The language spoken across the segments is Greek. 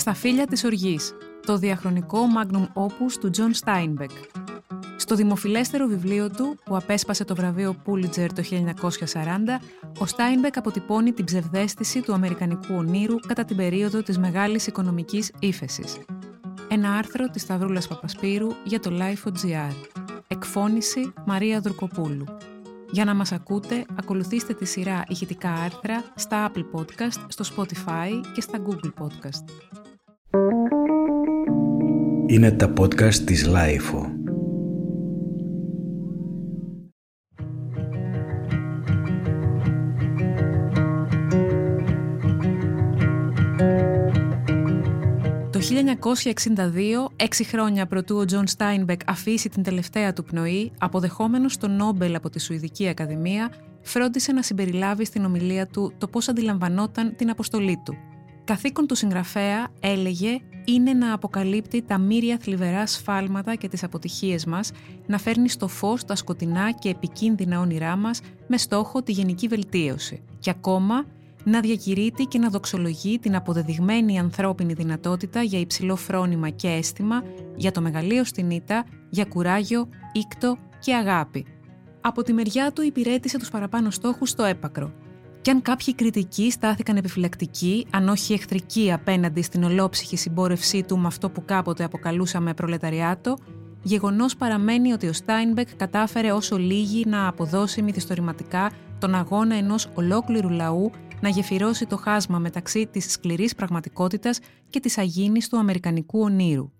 Τα σταφύλια της οργής, το διαχρονικό magnum opus του John Steinbeck. Στο δημοφιλέστερο βιβλίο του, που απέσπασε το βραβείο Pulitzer το 1940, ο Steinbeck αποτυπώνει την ψευδέστηση του αμερικανικού ονείρου κατά την περίοδο της μεγάλης οικονομικής ύφεσης. Ένα άρθρο της Σταυρούλας Παπασπύρου για το Life.gr. Εκφώνηση Μαρία Δροκοπούλου. Για να μας ακούτε, ακολουθήστε τη σειρά ηχητικά άρθρα στα Apple Podcast, στο Spotify και στα Google Podcast. Είναι τα podcast της LiFO. Το 1962, έξι χρόνια προτού ο Τζον Στάινμπεκ αφήσει την τελευταία του πνοή, αποδεχόμενος το Νόμπελ από τη Σουηδική Ακαδημία, φρόντισε να συμπεριλάβει στην ομιλία του το πώς αντιλαμβανόταν την αποστολή του. Καθήκον του συγγραφέα, έλεγε, είναι να αποκαλύπτει τα μύρια θλιβερά σφάλματα και τις αποτυχίες μας, να φέρνει στο φως τα σκοτεινά και επικίνδυνα όνειρά μας με στόχο τη γενική βελτίωση. Και ακόμα, να διακηρύττει και να δοξολογεί την αποδεδειγμένη ανθρώπινη δυνατότητα για υψηλό φρόνημα και αίσθημα, για το μεγαλείο στην ήττα, για κουράγιο, ήκτο και αγάπη. Από τη μεριά του υπηρέτησε τους παραπάνω στόχους στο έπακρο. Κι αν κάποιοι κριτικοί στάθηκαν επιφυλακτικοί, αν όχι εχθρικοί απέναντι στην ολόψυχη συμπόρευσή του με αυτό που κάποτε αποκαλούσαμε προλεταριάτο, γεγονός παραμένει ότι ο Στάινμπεκ κατάφερε όσο λίγοι να αποδώσει μυθιστορηματικά τον αγώνα ενός ολόκληρου λαού να γεφυρώσει το χάσμα μεταξύ της σκληρής πραγματικότητας και της αγίνης του αμερικανικού ονείρου.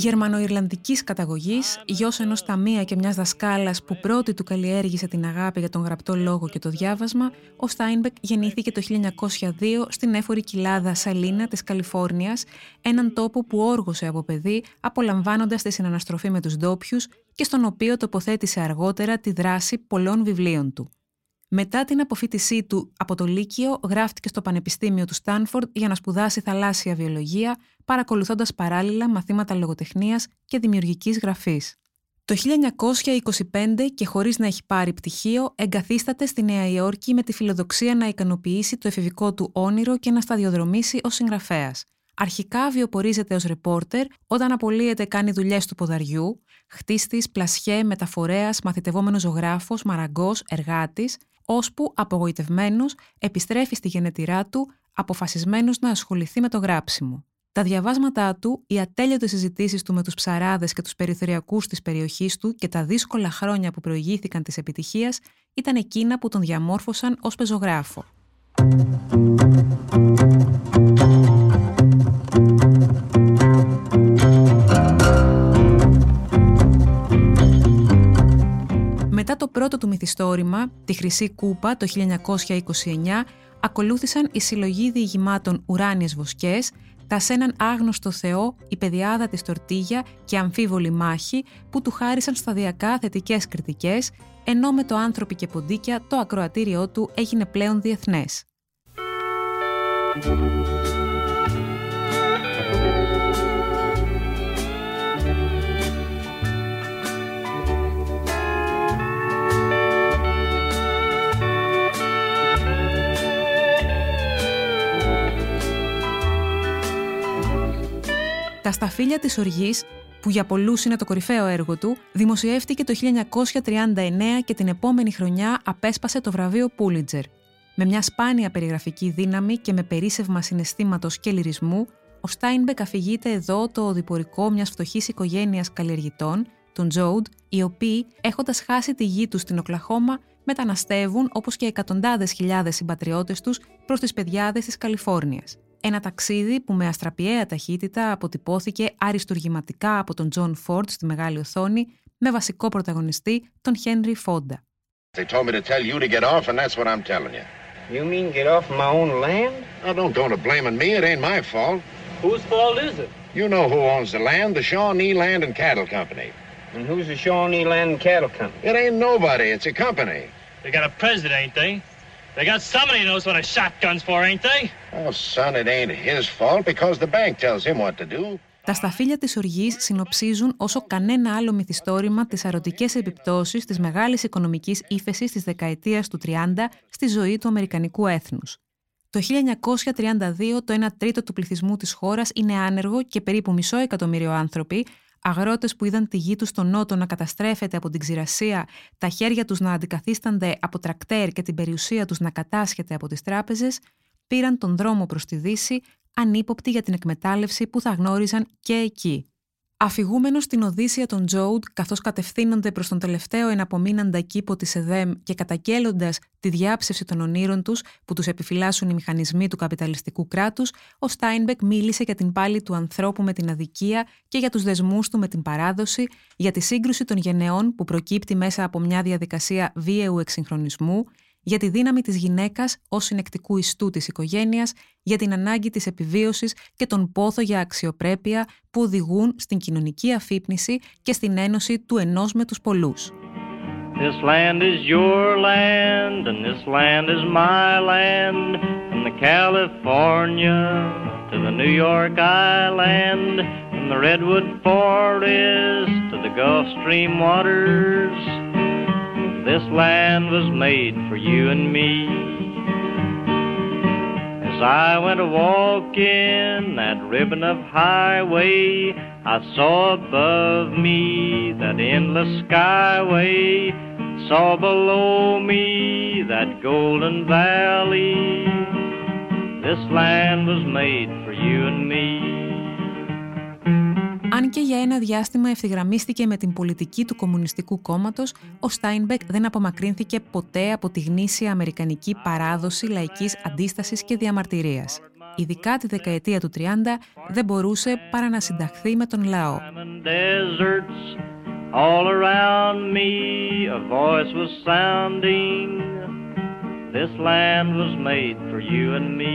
Γερμανοϊρλανδικής καταγωγής, γιος ενός ταμεία και μιας δασκάλας που πρώτη του καλλιέργησε την αγάπη για τον γραπτό λόγο και το διάβασμα, ο Στάινμπεκ γεννήθηκε το 1902 στην εύφορη κοιλάδα Σαλίνας της Καλιφόρνιας, έναν τόπο που όργωσε από παιδί, απολαμβάνοντας τη συναναστροφή με τους ντόπιους και στον οποίο τοποθέτησε αργότερα τη δράση πολλών βιβλίων του. Μετά την αποφοίτησή του από το Λύκειο, γράφτηκε στο Πανεπιστήμιο του Στάνφορντ για να σπουδάσει θαλάσσια βιολογία, παρακολουθώντας παράλληλα μαθήματα λογοτεχνίας και δημιουργικής γραφής. Το 1925 και χωρίς να έχει πάρει πτυχίο, εγκαθίσταται στη Νέα Υόρκη με τη φιλοδοξία να ικανοποιήσει το εφηβικό του όνειρο και να σταδιοδρομήσει ως συγγραφέας. Αρχικά βιοπορίζεται ως ρεπόρτερ, όταν απολύεται κάνει δουλειές του ποδαριού, χτίστης, πλασιέ, μεταφορέας, μαθητευόμενος ζωγράφος, μαραγκός, εργάτης, ώσπου απογοητευμένος επιστρέφει στη γενετηρά του, αποφασισμένος να ασχοληθεί με το γράψιμο. Τα διαβάσματά του, οι ατέλειωτες συζητήσεις του με τους ψαράδες και τους περιθωριακούς της περιοχής του και τα δύσκολα χρόνια που προηγήθηκαν της επιτυχίας ήταν εκείνα που τον διαμόρφωσαν ως πεζογράφο. Πρώτο του μυθιστόρημα, τη Χρυσή Κούπα το 1929, ακολούθησαν η συλλογή διηγημάτων «Ουράνιες βοσκές», τα σε έναν άγνωστο Θεό, η παιδιάδα της Τορτίγια και αμφίβολη μάχη που του χάρισαν σταδιακά θετικές κριτικές, ενώ με το «Άνθρωποι και ποντίκια» το ακροατήριό του έγινε πλέον διεθνές. Τα σταφύλια της οργής, που για πολλούς είναι το κορυφαίο έργο του, δημοσιεύτηκε το 1939 και την επόμενη χρονιά απέσπασε το βραβείο Πούλιτζερ. Με μια σπάνια περιγραφική δύναμη και με περίσσευμα συναισθήματος και λυρισμού, ο Στάινμπεκ αφηγείται εδώ το οδοιπορικό μιας φτωχής οικογένειας καλλιεργητών, των Τζόουντ, οι οποίοι, έχοντας χάσει τη γη τους στην Οκλαχώμα, μεταναστεύουν όπως και εκατοντάδες χιλιάδες συμπατριώτες τους προς τις πεδιάδε της Καλιφόρνιας. Ένα ταξίδι που με αστραπιαία ταχύτητα αποτυπώθηκε αριστουργηματικά από τον Τζον Φόρτ στη μεγάλη οθόνη με βασικό πρωταγωνιστή τον Χένρι Φόντα. They told me to tell you to get off, and that's what I'm telling you. You mean get off my own land? Now, don't go to blaming me. It ain't my fault. Whose fault is it? You know who owns the land, the Shawnee Land and Cattle Company. And who's the Shawnee Land and Cattle Company? It ain't nobody. It's a company. They got a president, ain't they? They got somebody who knows what a shotgun's for, ain't they? Oh, son, it ain't his fault because the bank tells him what to do. Τα σταφύλια της οργής συνοψίζουν όσο κανένα άλλο μυθιστόρημα τις αρωτικές επιπτώσεις της μεγάλης οικονομικής ύφεσης της δεκαετίας του 30 στη ζωή του Αμερικανικού έθνους. Το 1932 το 1 τρίτο του πληθυσμού της χώρας είναι άνεργο και περίπου μισό εκατομμύριο άνθρωποι, αγρότες που είδαν τη γη τους στον νότο να καταστρέφεται από την ξηρασία, τα χέρια τους να αντικαθίστανται από τρακτέρ και την περιουσία τους να κατάσχεται από τις τράπεζες, πήραν τον δρόμο προς τη Δύση ανύποπτοι για την εκμετάλλευση που θα γνώριζαν και εκεί. Αφηγούμενος την Οδύσσεια των Τζόουντ, καθώς κατευθύνονται προς τον τελευταίο εναπομείναντα κήπο της Εδέμ και καταγγέλλοντας τη διάψευση των ονείρων τους που τους επιφυλάσσουν οι μηχανισμοί του καπιταλιστικού κράτους, ο Στάινμπεκ μίλησε για την πάλη του ανθρώπου με την αδικία και για τους δεσμούς του με την παράδοση, για τη σύγκρουση των γενεών που προκύπτει μέσα από μια διαδικασία βίαιου εξυγχρονισμού, για τη δύναμη της γυναίκας ως συνεκτικού ιστού της οικογένειας, για την ανάγκη της επιβίωσης και τον πόθο για αξιοπρέπεια που οδηγούν στην κοινωνική αφύπνιση και στην ένωση του ενός με τους πολλούς. This land is your land and this land is my land From the California to the New York Island From the Redwood Forest to the Gulf Stream waters This land was made for you and me. As I went a walking that ribbon of highway, I saw above me that endless skyway, saw below me that golden valley. This land was made for you and me. Αν και για ένα διάστημα ευθυγραμμίστηκε με την πολιτική του Κομμουνιστικού Κόμματος, ο Στάινμπεκ δεν απομακρύνθηκε ποτέ από τη γνήσια αμερικανική παράδοση λαϊκής αντίστασης και διαμαρτυρίας. Ειδικά τη δεκαετία του 30 δεν μπορούσε παρά να συνταχθεί με τον λαό. All around me a voice was sounding This land was made for you and me